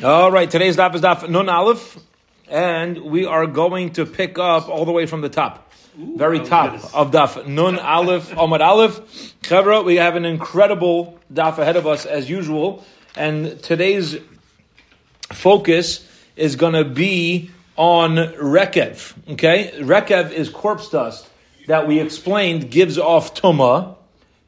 All right, today's daf is daf Nun Aleph, and we are going to pick up all the way from the top, very top of daf Nun Aleph Omar Aleph. Chevra, we have an incredible daf ahead of us as usual, and today's focus is going to be on Rekev. Okay, Rekev is corpse dust that we explained gives off tuma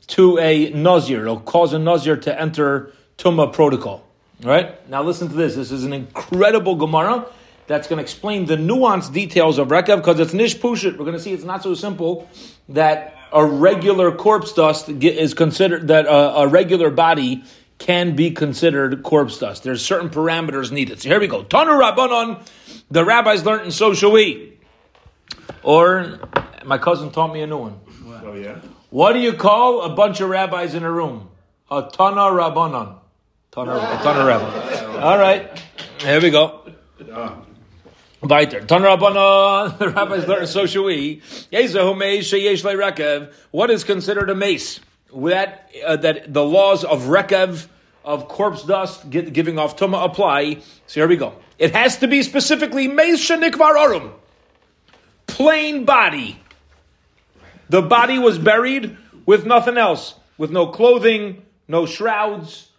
to a nazir. It'll cause a nazir to enter tuma protocol. All right? Now listen to this. This is an incredible Gemara that's going to explain the nuanced details of Rekev because it's Nish Pushit. We're going to see it's not so simple that a regular corpse dust is considered, that a, a regular body can be considered corpse dust. There's certain parameters needed. So here we go. Tanu Rabbanon, the rabbis learned and so shall we. Or my cousin taught me a new one. Oh yeah. What do you call a bunch of rabbis in a room? A Tana Rabbanon. Tana, Rabbanon. All right. Here we go. Weiter. Tana Rabbanon. The rabbis learn so shall we. What is considered a mace? That, uh, that the laws of rekev, of corpse dust, gi- giving off tuma apply. So here we go. It has to be specifically mace shenikvar arum. Plain body. The body was buried with nothing else, with no clothing, no shrouds,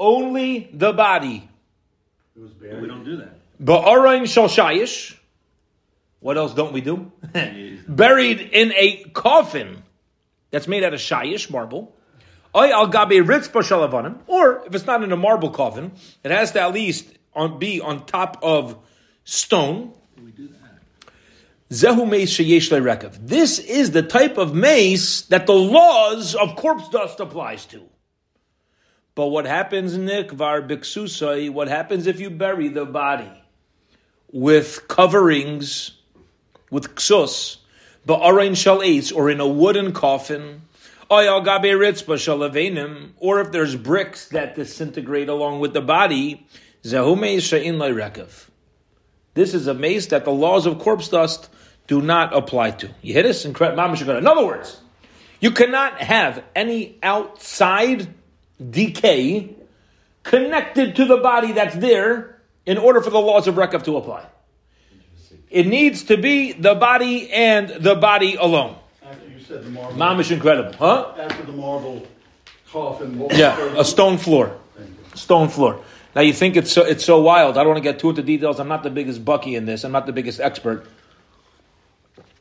only the body. It was buried. We don't do that. Ba'arain shalshayish. What else don't we do? Buried in a coffin that's made out of shayish marble. Oy al gabe ritzpa shalavanim. Or if it's not in a marble coffin, it has to at least on, be on top of stone. We do that. Zehu mace sheyesh le'rekav. This is the type of mace that the laws of corpse dust applies to. But what happens, Nick, var biksusai, what happens if you bury the body with coverings, with ksus, ba'arain shal or in a wooden coffin, or if there's bricks that disintegrate along with the body. This is a mace that the laws of corpse dust do not apply to. You hit us? In other words, you cannot have any outside decay connected to the body that's there in order for the laws of Rekav to apply. It needs to be the body and the body alone. After you said the marble. Mamish incredible, huh? After the marble coffin. Yeah, a stone floor. Stone floor. Now you think it's so, it's so wild. I don't want to get too into details. I'm not the biggest bucky in this. I'm not the biggest expert.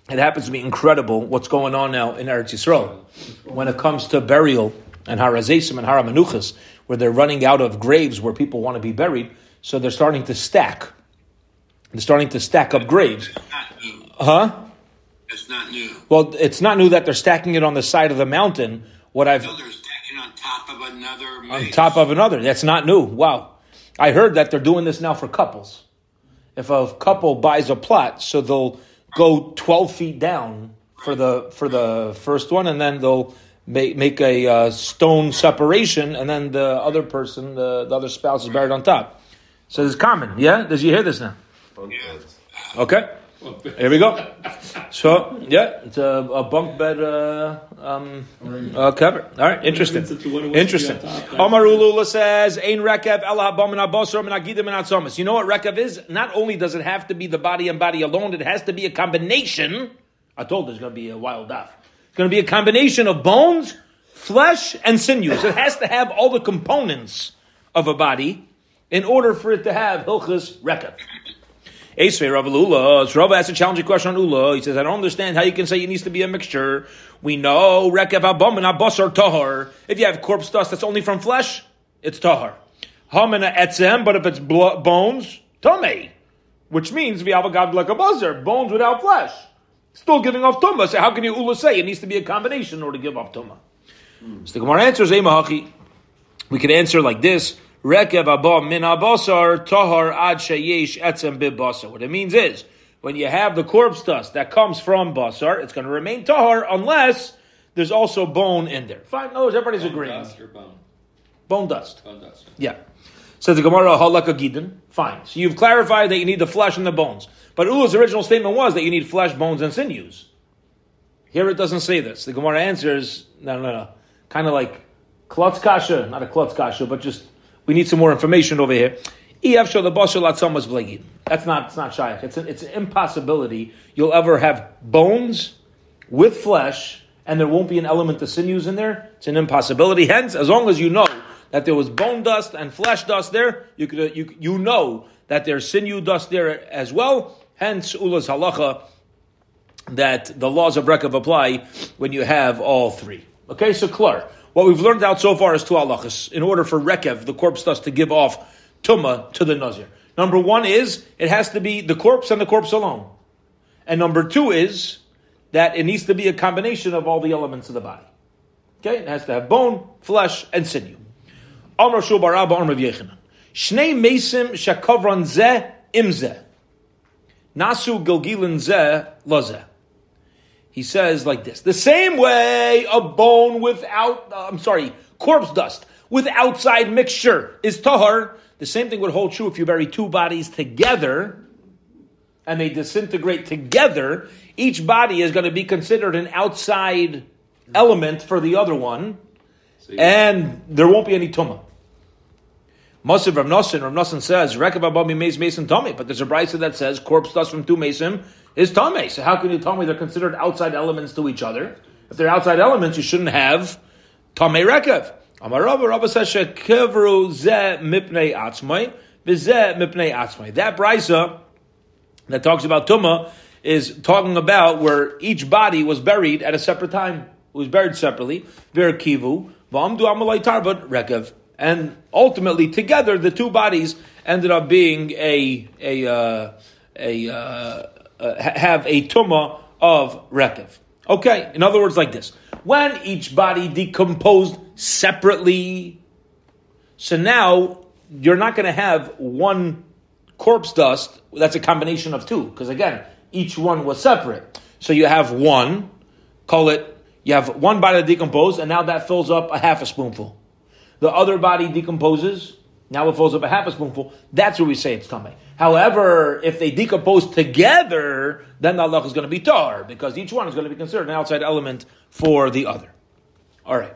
It happens to be incredible what's going on now in Eretz Yisrael when it comes to burial and harazesim and haramenuchas, where they're running out of graves where people want to be buried. So they're starting to stack. They're starting to stack up graves. not new. Huh? It's not new. Well, it's not new that they're stacking it on the side of the mountain. What I've No, they're stacking on top of another on top of another. That's not new. Wow. I heard that they're doing this now for couples. If a couple buys a plot, so they'll go 12 feet down for the for the first one, and then they'll make, make a uh, stone separation, and then the other person, the, the other spouse, is buried on top. So it's common. Yeah? Did you hear this now? Yeah. Okay. Here we go. So, yeah, it's a, a bunk bed uh, um, uh, cover. All right, interesting. It's a- what it was Interesting. to be on top, right? Omar Ulula says, "Ein rekev el habam and abosar min agidim and atzomis." You know what rekev is? Not only does it have to be the body and body alone, it has to be a combination. I told there's going to be a wild off. Going to be a combination of bones, flesh, and sinews. It has to have all the components of a body in order for it to have hilchas rekev. Esvei Rav Ula. So Rav asks a challenging question on Ula. He says, I don't understand how you can say it needs to be a mixture. We know Rekev Abam and Abbas are Tahar. If you have corpse dust that's only from flesh, it's Tahar. Hamina Etzem, but if it's bones, Tomei. Which means we have god like a buzzer, bones without flesh. Still giving off Tumah. So how can you Ula say it needs to be a combination in order to give off Tumah? So the Gemara answers, Emahachi. We could answer like this: Rekev abba min abasar tahar ad sheyesh etzem bibasar. What it means is, when you have the corpse dust that comes from basar, it's going to remain tahar unless there's also bone in there. Fine, no, everybody's agreeing. Dust bone? Bone dust. Bone dust. Yeah. Says the Gemara halakha gidin. Fine. So you've clarified that you need the flesh and the bones. But Ula's original statement was that you need flesh, bones, and sinews. Here it doesn't say this. The Gemara answers, no, no, no. Kind of like klutz kasha, not a klutz kasha, but just we need some more information over here. Ef shel basar latzomas blegid. That's not, it's not shaykh. It's an, it's an impossibility you'll ever have bones with flesh and there won't be an element of sinews in there. It's an impossibility. Hence, as long as you know that there was bone dust and flesh dust there, you could, uh, you, you know that there's sinew dust there as well. Hence, Ula's halacha that the laws of Rekav apply when you have all three. Okay, so klar. What we've learned out so far is two halachas in order for Rekev, the corpse dust, to give off tuma to the nazir. Number one is it has to be the corpse and the corpse alone, and number two is that it needs to be a combination of all the elements of the body. Okay, it has to have bone, flesh, and sinew. Amr Shul Barabba Amr Yechanan. Shnei mesim zeh imzeh. Nasu gilgilin zeh lazeh. He says like this: the same way a bone without, uh, I'm sorry, corpse dust with outside mixture is tahar. The same thing would hold true if you bury two bodies together and they disintegrate together. Each body is going to be considered an outside element for the other one, and there won't be any tumah. Masiv Rav Nosson, Rav Nosson says, Rekav abami mace mason tummy, but there's a brisa that says corpse dust from two mason is tummy. So how can you tell me they're considered outside elements to each other? If they're outside elements, you shouldn't have tummy Rekav. Amar Rabba, Rabba says, Shekevru ze mipnei atzmai, v'ze mipnei atzmai. That brisa that talks about tumah is talking about where each body was buried at a separate time. It was buried separately. Ver kivu, v'amdu amalai tarbat rekav. And ultimately, together, the two bodies ended up being a a uh, a uh, uh, have a tuma of rekev. Okay, in other words, like this: when each body decomposed separately, so now you're not going to have one corpse dust. That's a combination of two, because again, each one was separate. So you have one, call it. You have one body decomposed, and now that fills up a half a spoonful the other body decomposes, now it fills up a half a spoonful, that's where we say it's tummy. However, if they decompose together, then the Allah is going to be tar, because each one is going to be considered an outside element for the other. All right.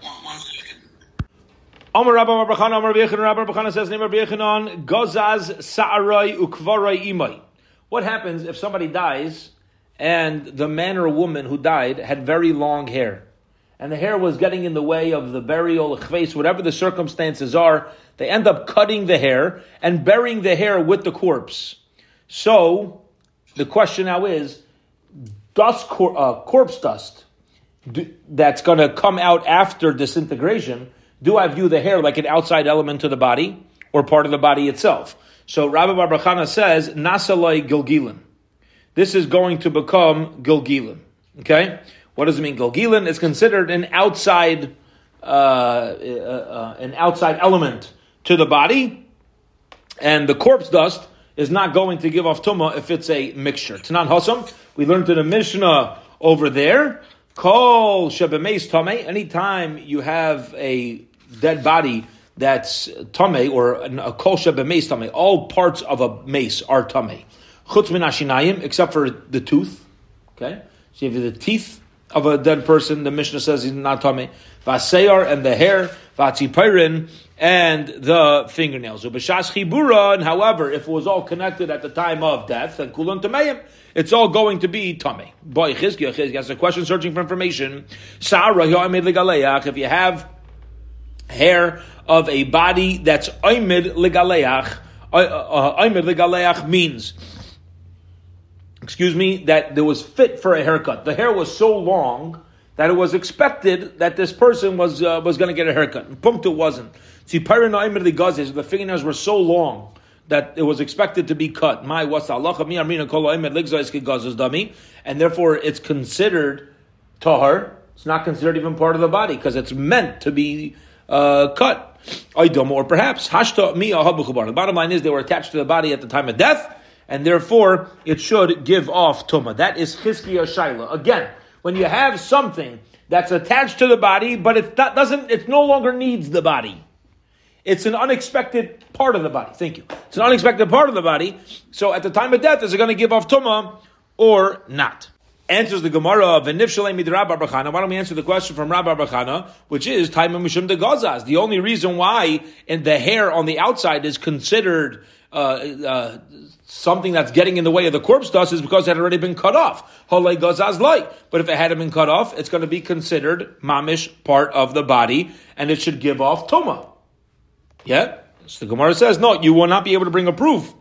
Amar Rabba Amar Rabbi Rabba Marbachana says, Rabbi Yechanan, Gozaz Sa'arai Ukvarai Imai. What happens if somebody dies and the man or woman who died had very long hair? And the hair was getting in the way of the burial, whatever the circumstances are, they end up cutting the hair and burying the hair with the corpse. So, the question now is, dust, cor- uh, corpse dust, do, that's going to come out after disintegration, do I view the hair like an outside element to the body or part of the body itself? So Rabbi Barbachana says, Nasalai Gilgilin. This is going to become Gilgilin. Okay? What does it mean? Gilgilin is considered an outside, uh, uh, uh, an outside element to the body, and the corpse dust is not going to give off tuma if it's a mixture. Tanan Hasam, we learned in the Mishnah over there. Kol shebemeis tame. Anytime you have a dead body that's tame or a kol shebemeis tame, all parts of a mace are tame. Chutz min except for the tooth. Okay, so have the teeth of a dead person, the Mishnah says he's not tummy. Vaseyar and the hair, vatzipirin and the fingernails. Ubashas and however, if it was all connected at the time of death, then kulon tameim, it's all going to be tummy. Boy, Chizkiah, Chizkiah has a question searching for information. Sarah, if you have hair of a body that's oimid legaleach, oimid legaleach means excuse me, that there was fit for a haircut. The hair was so long that it was expected that this person was uh, was going to get a haircut. Punkta wasn't. See, the fingernails were so long that it was expected to be cut. My what's dummy, and therefore it's considered tahar. It's not considered even part of the body because it's meant to be uh, cut. Or perhaps hashta mi. The bottom line is they were attached to the body at the time of death and therefore it should give off tuma. That is chizkiya shaila. Again, when you have something that's attached to the body, but it doesn't, it no longer needs the body. It's an unexpected part of the body. Thank you. It's an unexpected part of the body. So at the time of death, is it going to give off tuma or not? answers the Gemara of. Why don't we answer the question from Rabbi Barbachana, which is Taima Mishum de Gazaz. The only reason why and the hair on the outside is considered uh, uh, something that's getting in the way of the corpse dust is because it had already been cut off. Light. But if it hadn't been cut off, it's going to be considered mamish part of the body, and it should give off tuma. Yeah? So the Gemara says, no, you will not be able to bring a proof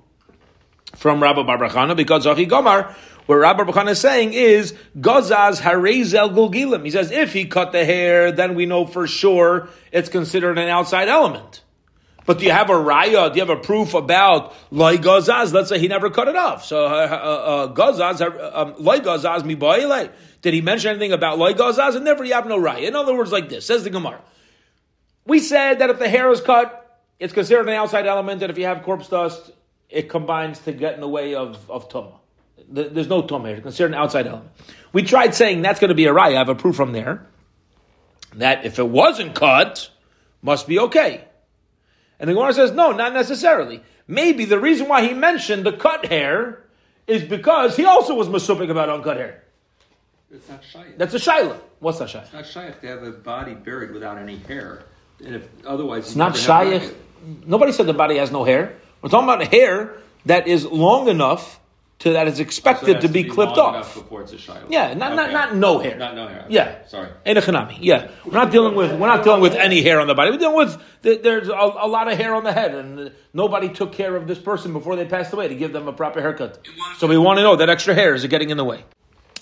from Rabbi Barbachana because Zachi Gomar, what Rabbi Barbachana is saying is Gazaz Harezel Gulgilim. He says if he cut the hair, then we know for sure it's considered an outside element. But do you have a raya? Do you have a proof about loy gazaz? Let's say he never cut it off. So uh, uh, uh, gazaz, um, loy gazaz mi Did he mention anything about loy gazaz? And never you have no raya. In other words, like this says the Gemara. We said that if the hair is cut, it's considered an outside element, and if you have corpse dust, it combines to get in the way of of tumah. There's no tumah here. It's considered an outside element. We tried saying that's going to be a raya. I have a proof from there that if it wasn't cut, must be okay. And the Gemara says, no, not necessarily. Maybe the reason why he mentioned the cut hair is because he also was masupik about uncut hair. It's not shy. That's a shaila. What's that shaila? It's not if they have a body buried without any hair. And if otherwise, it's not shy. Nobody said the body has no hair. We're talking about hair that is long enough to that is expected so to be, to be clipped off. Before it's a shiloh. Yeah, not, okay. not not no hair. Not no hair. Okay. Yeah, sorry. Ain't a chanami. Yeah, we're not dealing with we're not dealing with any hair on the body. We're dealing with there's a, a, lot of hair on the head, and nobody took care of this person before they passed away to give them a proper haircut. So we want to know that extra hair is getting in the way.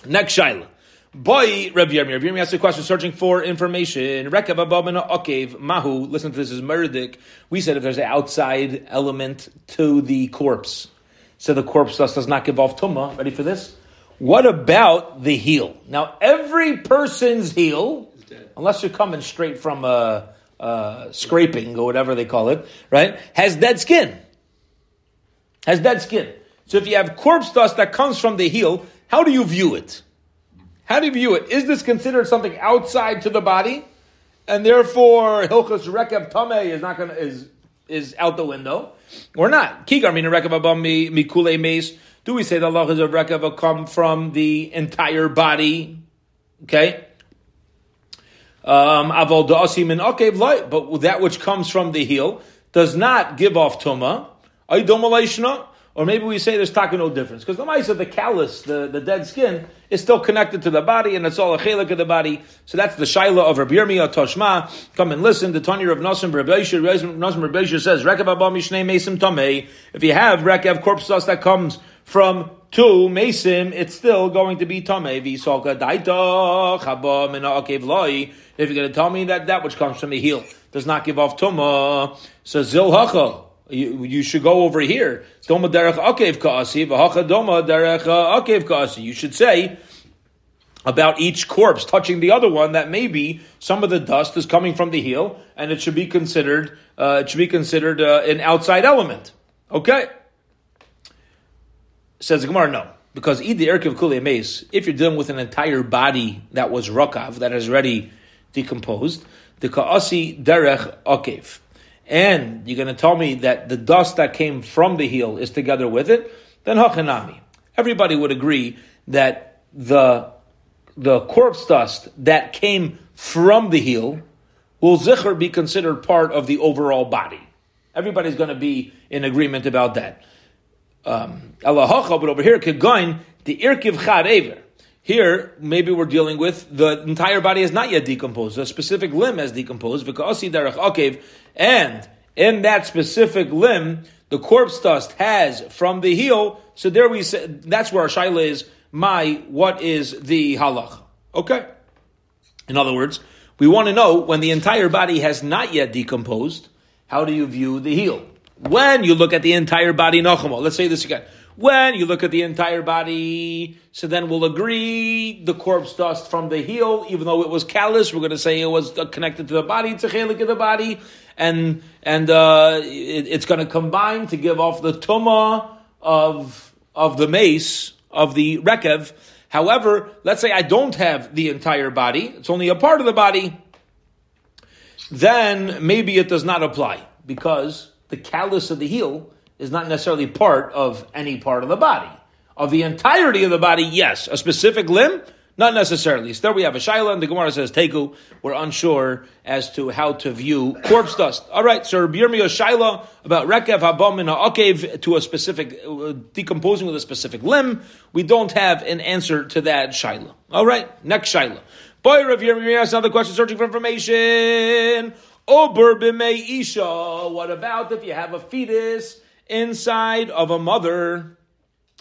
Next shaila. Boy, Rabbi Yirmi. Rabbi Yirmi asked a question searching for information. Rekav abamina okev mahu. Listen to this is murdik. We said if there's an outside element to the corpse, so the corpse dust does not give off tumah. Ready for this? What about the heel? Now, every person's heel, unless you're coming straight from a, a scraping or whatever they call it, right, has dead skin. Has dead skin. So if you have corpse dust that comes from the heel, how do you view it? How do you view it? Is this considered something outside to the body, and therefore hilchos rekev tame is not going to is is out the window, or not? Kigar mina mace. Do we say that the is of rekev come from the entire body? Okay. Um, but that which comes from the heel does not give off tuma. Or maybe we say there's taka no difference because the mice of the callus, the, the dead skin, is still connected to the body, and it's all a chelik of the body. So that's the shaila of Rabbi Yirmiyah Toshma. Come and listen. The Tanya of Nasim Rabbi Nasim Rabbi says, "Rekav abam mishnei mesim tamei." If you have rekav corpse dust that comes from two mesim, it's still going to be tamei. V'yisolka daita loi. If you're going to tell me that that which comes from the heel does not give off tuma, so zil hacha. You, you, should go over here. Doma derech akev kaasi, v'hacha doma derech akev kaasi. You should say about each corpse touching the other one that maybe some of the dust is coming from the heel, and it should be considered uh, it should be considered uh, an outside element. Okay, says the Gemara, no, because eat the erkiv kuli mace. If you're dealing with an entire body that was rakav that is already decomposed, the kaasi derech akev and you're going to tell me that the dust that came from the heel is together with it, then hachanami. Everybody would agree that the the corpse dust that came from the heel will zikr be considered part of the overall body. Everybody's going to be in agreement about that. Um, but over here, kegain the irkiv chad Here, maybe we're dealing with the entire body is not yet decomposed. A specific limb has decomposed. And in that specific limb, the corpse dust has from the heel. So there we say that's where our shaila is. My, what is the halach? Okay. In other words, we want to know when the entire body has not yet decomposed. How do you view the heel? When you look at the entire body, nachamo. Let's say this again. When you look at the entire body, so then we'll agree the corpse dust from the heel, even though it was callous, we're going to say it was connected to the body, it's a chelik of the body, and and uh, it, it's going to combine to give off the tuma of of the mace of the rekev. However, let's say I don't have the entire body; it's only a part of the body. Then maybe it does not apply because the callus of the heel is not necessarily part of any part of the body. Of the entirety of the body, yes. A specific limb, not necessarily. So there we have a shaila, and the Gemara says teku. We're unsure as to how to view corpse dust. All right, so Rabbi Yirmiyah shaila about rekev habam in ha'akev to a specific uh, decomposing with a specific limb. We don't have an answer to that shaila. All right, next shaila. Boy, Rabbi Yirmiyah has another question, searching for information. Ober b'mei isha. What about if you have a fetus inside of a mother?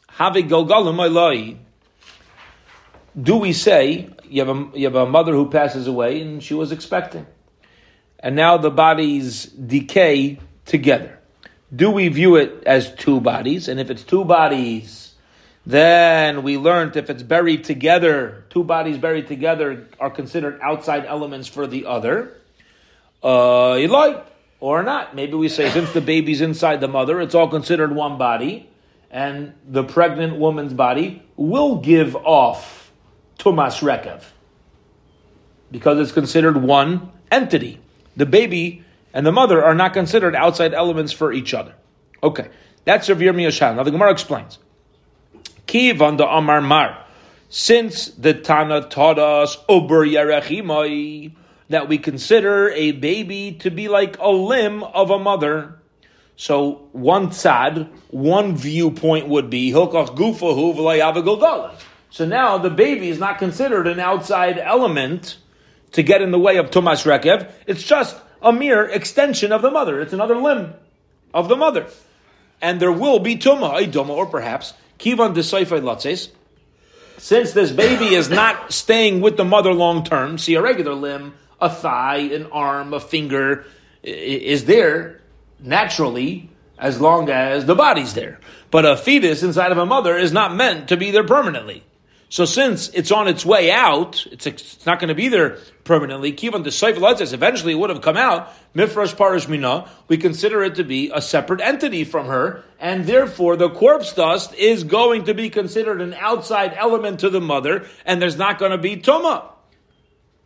Havi golgalim do we say you have a you have a mother who passes away and she was expecting, and now the bodies decay together? Do we view it as two bodies? And if it's two bodies, then we learned if it's buried together, two bodies buried together are considered outside elements for the other. Uh, Eloi, or not. Maybe we say since the baby's inside the mother, it's all considered one body, and the pregnant woman's body will give off Tumas Rekev. Because it's considered one entity. The baby and the mother are not considered outside elements for each other. Okay, that's Rav Yirmiyah. Now the Gemara explains. Kivan the Amar Mar. Since the Tana taught us Ober Yerechimai, that we consider a baby to be like a limb of a mother. So one tzad, one viewpoint would be Hilkach Gufahu V'layavagolgalah. So now the baby is not considered an outside element to get in the way of Tumas Rekev. It's just a mere extension of the mother. It's another limb of the mother. And there will be Tuma, Idoma, or perhaps Kivan Desaifai Latzes. Since this baby is not staying with the mother long term, see a regular limb, a thigh, an arm, a finger is there naturally as long as the body's there. But a fetus inside of a mother is not meant to be there permanently. So since it's on its way out, it's, it's not going to be there permanently. Kivan the says eventually it would have come out. Mifrash Parish Mina, we consider it to be a separate entity from her, and therefore the corpse dust is going to be considered an outside element to the mother, and there's not going to be tuma.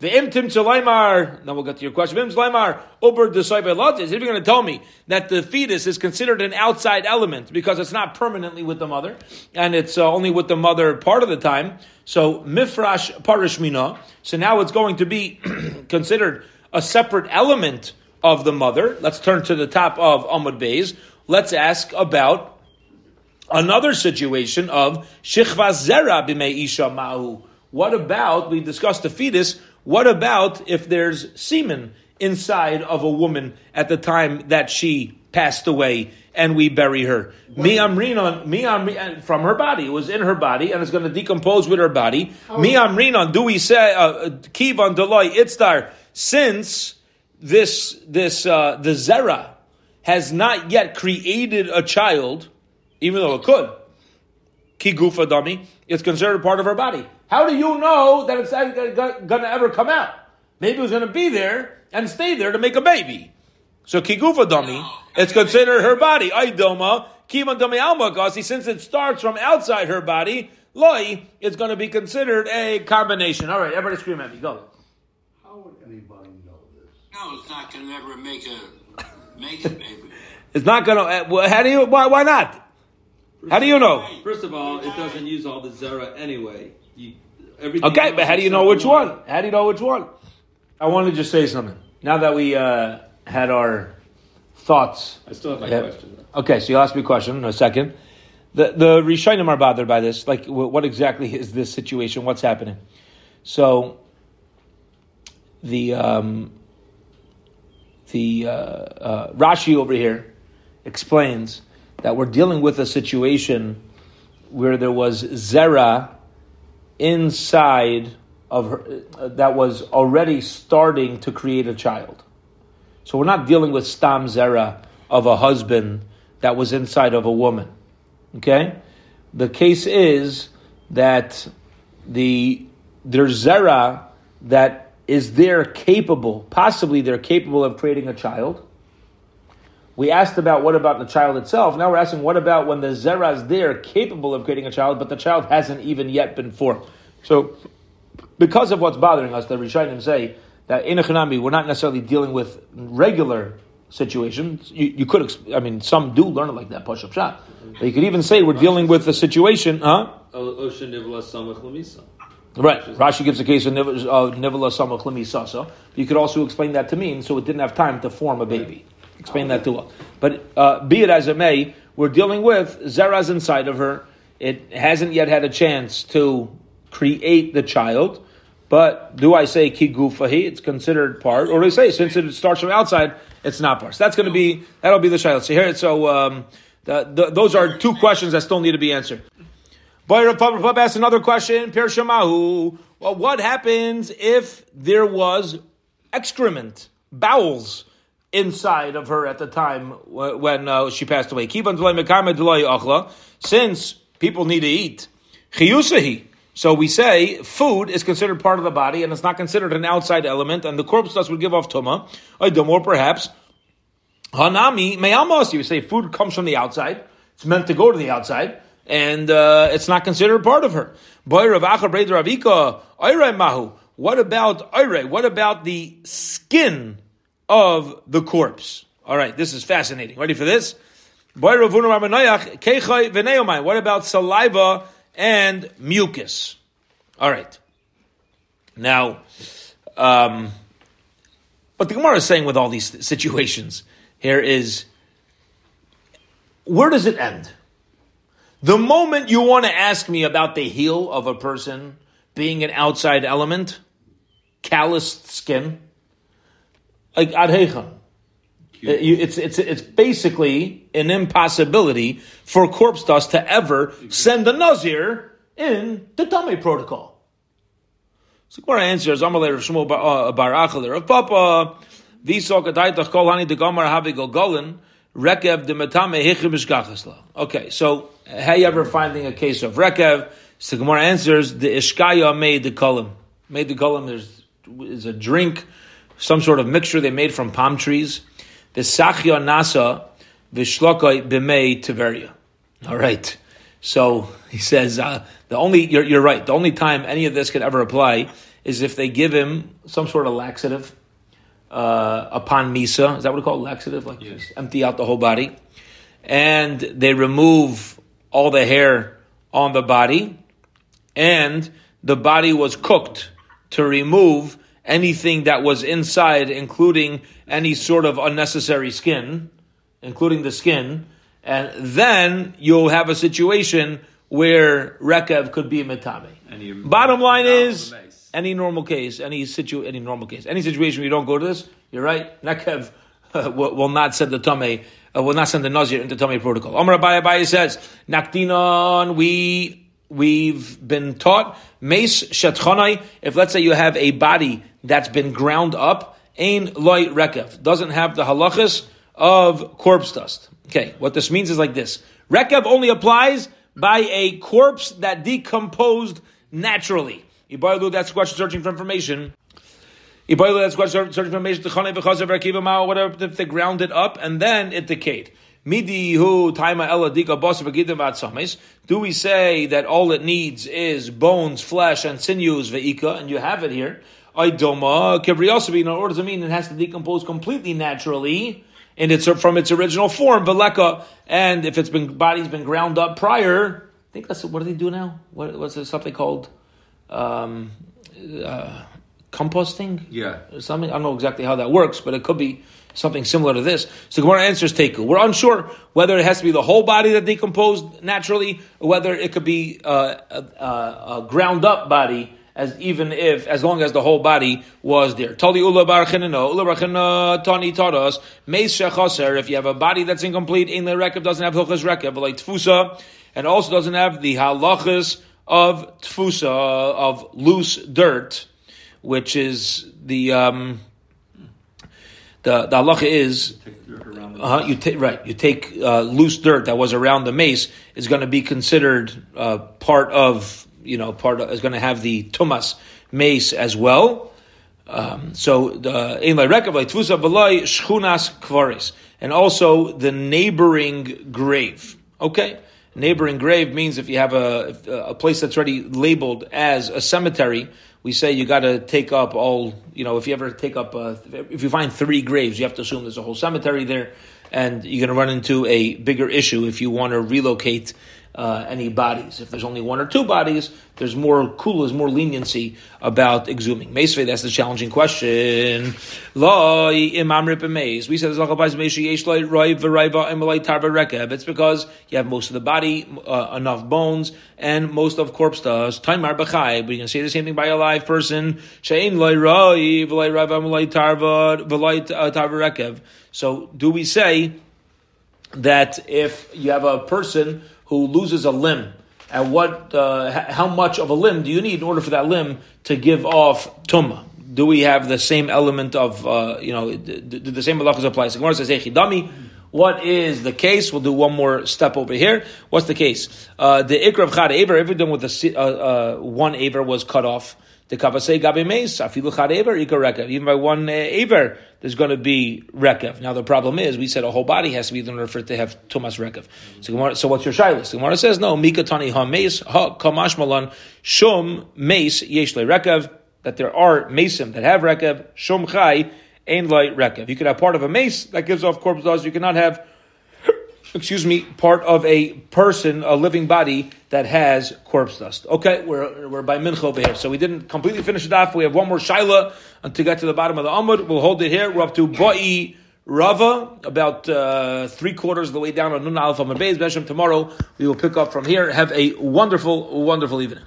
The imtim tzalaimar. Now we'll get to your question. Im ober desayvelatis. If you're going to tell me that the fetus is considered an outside element because it's not permanently with the mother and it's uh, only with the mother part of the time, so mifrash parishmina. So now it's going to be considered a separate element of the mother. Let's turn to the top of Amud Beis. Let's ask about another situation of shichva zera b'mei isha ma'u. What about we discussed the fetus? What about if there's semen inside of a woman at the time that she passed away and we bury her? Mi amrinon, mi amrinon, from her body. It was in her body and it's going to decompose with her body. Mi amrinon, do we say, uh, kivan deloy itztar, since this, this, uh, the zera has not yet created a child, even though it could, kigufa dami, it's considered part of her body. How do you know that it's going to ever come out? Maybe it was going to be there and stay there to make a baby. So kigufa dami, it's considered her body. Aidoma, kiman dami alma since it starts from outside her body, loi, it's going to be considered a combination. All right, everybody scream at me. Go. How would anybody know this? No, it's not going to ever make a make a baby. It's not going to. Uh, how do you? Why? Why not? How do you know? First of all, it doesn't use all the zera anyway. You, okay, but how do you know which one? How do you know which one? I want to just say something. Now that we uh, had our thoughts. I still have my Yeah. question. though. Okay, so you ask me a question in a second. The the Rishonim are bothered by this. Like, what exactly is this situation? What's happening? So, the um, the uh, uh, Rashi over here explains that we're dealing with a situation where there was zera inside of her uh, that was already starting to create a child. So we're not dealing with stam zera of a husband that was inside of a woman. Okay? The case is that the there's zera that is there capable, possibly they're capable of creating a child. We asked about what about the child itself. Now we're asking what about when the zera is there, capable of creating a child, but the child hasn't even yet been formed. So, because of what's bothering us, the Rishonim say that in a Chanami, we're not necessarily dealing with regular situations. You, you could, I mean, some do learn it like that, push up shot. But you could even say we're dealing with a situation, huh? Nivla lemisa. Right. Rashi gives a case of niv- uh, samach sasa. You could also explain that to mean so it didn't have time to form a baby. Explain that to us. But uh, be it as it may, we're dealing with Zera's inside of her. It hasn't yet had a chance to create the child. But do I say ki gufahi? It's considered part, or do I say since it starts from outside, it's not part? So that's going to be that'll be the child. So here, so um, the, the, those are two questions that still need to be answered. Boy, Rav asked another question. Pir Shamahu. Well, what happens if there was excrement, bowels inside of her at the time when uh, she passed away? Since people need to eat. So we say food is considered part of the body and it's not considered an outside element, and the corpse dust would give off tuma. Or perhaps hanami me'amos. You say food comes from the outside. It's meant to go to the outside and uh, it's not considered part of her. What about? What about the skin of the corpse? All right, this is fascinating. Ready for this? What about saliva and mucus? All right. Now, um, what the Gemara is saying with all these situations here is, where does it end? The moment you want to ask me about the heel of a person being an outside element, calloused skin, like adhechan, it's it's it's basically an impossibility for corpse dust to ever send a nazir in the tummy protocol. So Gemara answers, Amalei Rav Shmuel Bar uh, Bar Rav Papa, Visok Adaitach Kol Hani Havi Golgolin, Rekev de Metame Hichim Ishkachasla. Okay, so how you ever finding a case of Rekev? So Gemara answers, the Ishkaya made the kolim. Made the kolim is, is a drink, some sort of mixture they made from palm trees. The Sachya Nasa, Vishlokoi Bimei Tiveria. All right. So he says, uh, the only, you're, you're right, the only time any of this could ever apply is if they give him some sort of laxative uh, upon Misa. Is that what we call? Laxative? Like just empty out the whole body. And they remove all the hair on the body, and the body was cooked to remove anything that was inside, including any sort of unnecessary skin, including the skin, and then you'll have a situation where Rekev could be a Mitame. Bottom line is, any normal case, any situ, any normal case, any situation where you don't go to this, you're right. Nekev uh, will, will not send the tame, uh, will not send the nazir into tame protocol. Omar Abaye Abaye says, Nakdinon, we we've been taught mace shetchonai. If let's say you have a body that's been ground up, ain loy rekev doesn't have the halachas of corpse dust. Okay, what this means is like this: rekev only applies by a corpse that decomposed naturally. Ibarlu, that's a question searching for information. Ibarlu, that's a question searching for information. Whatever, if they ground it up and then it decayed. Midi hu taima ela dika bos. Do we say that all it needs is bones, flesh, and sinews ve'ika, and you have it here? Idoma kibriyosabi. In order to mean it has to decompose completely naturally in its from its original form, veleka. And if it's been body's been ground up prior, I think that's what do they do now? What, what's it, something called um, uh, composting? Yeah. or something. I don't know exactly how that works, but it could be something similar to this. So Gemara answers Teku. We're unsure whether it has to be the whole body that decomposed naturally, or whether it could be uh, a, a, a ground up body. As even if, as long as the whole body was there. Tali ula barchinino, ula barchina tani us, meis shechaser, if you have a body that's incomplete, in the rekev doesn't have hilchas rekev, like tfusa, and also doesn't have the halachas of tfusa, of loose dirt, which is the, um, the, the halacha is Take dirt around the uh, you take right. You take uh, loose dirt that was around the mace is going to be considered uh, part of you know part of, is going to have the tumas mace as well. Um, so the and also the neighboring grave. Okay, Neighboring grave means if you have a, a place that's already labeled as a cemetery, we say you got to take up all, you know, if you ever take up, uh, if you find three graves, you have to assume there's a whole cemetery there, and you're going to run into a bigger issue if you want to relocate uh, any bodies. If there's only one or two bodies, there's more kulas, more leniency about exhuming. Mesve, that's the challenging question. Imam. We said It's because you have most of the body, uh, enough bones, and most of corpse does. Taimar. But you can say the same thing by a live person. Tarva tarva. So do we say that if you have a person who loses a limb, and what, uh, how much of a limb do you need in order for that limb to give off tumma? Do we have the same element of, uh, you know, do the same halachas apply? So Gemara says, Echidami, what is the case? We'll do one more step over here. What's the case? Uh, the ikra of chad aver, everything with the, uh, uh, one aver was cut off. The kavasei gabi meis, afilu chad aver, ikar Even by one uh, aver, there's going to be rekev. Now the problem is, we said a whole body has to be in order for it to have tumas rekev. So, so what's your shilas? The Gemara says no. Mika tani ha meis ha kamash malan shum meis yesh rekev. That there are mesim that have rekev shum chai light rekev. You could have part of a mace that gives off corpse dust. You cannot have excuse me, part of a person, a living body that has corpse dust. Okay, we're, we're by mincha over here. So we didn't completely finish it off. We have one more shaila to get to the bottom of the Amud. We'll hold it here. We're up to Ba'i Rava, about uh, three quarters of the way down on Nun Aleph Mabez. Tomorrow we will pick up from here. Have a wonderful, wonderful evening.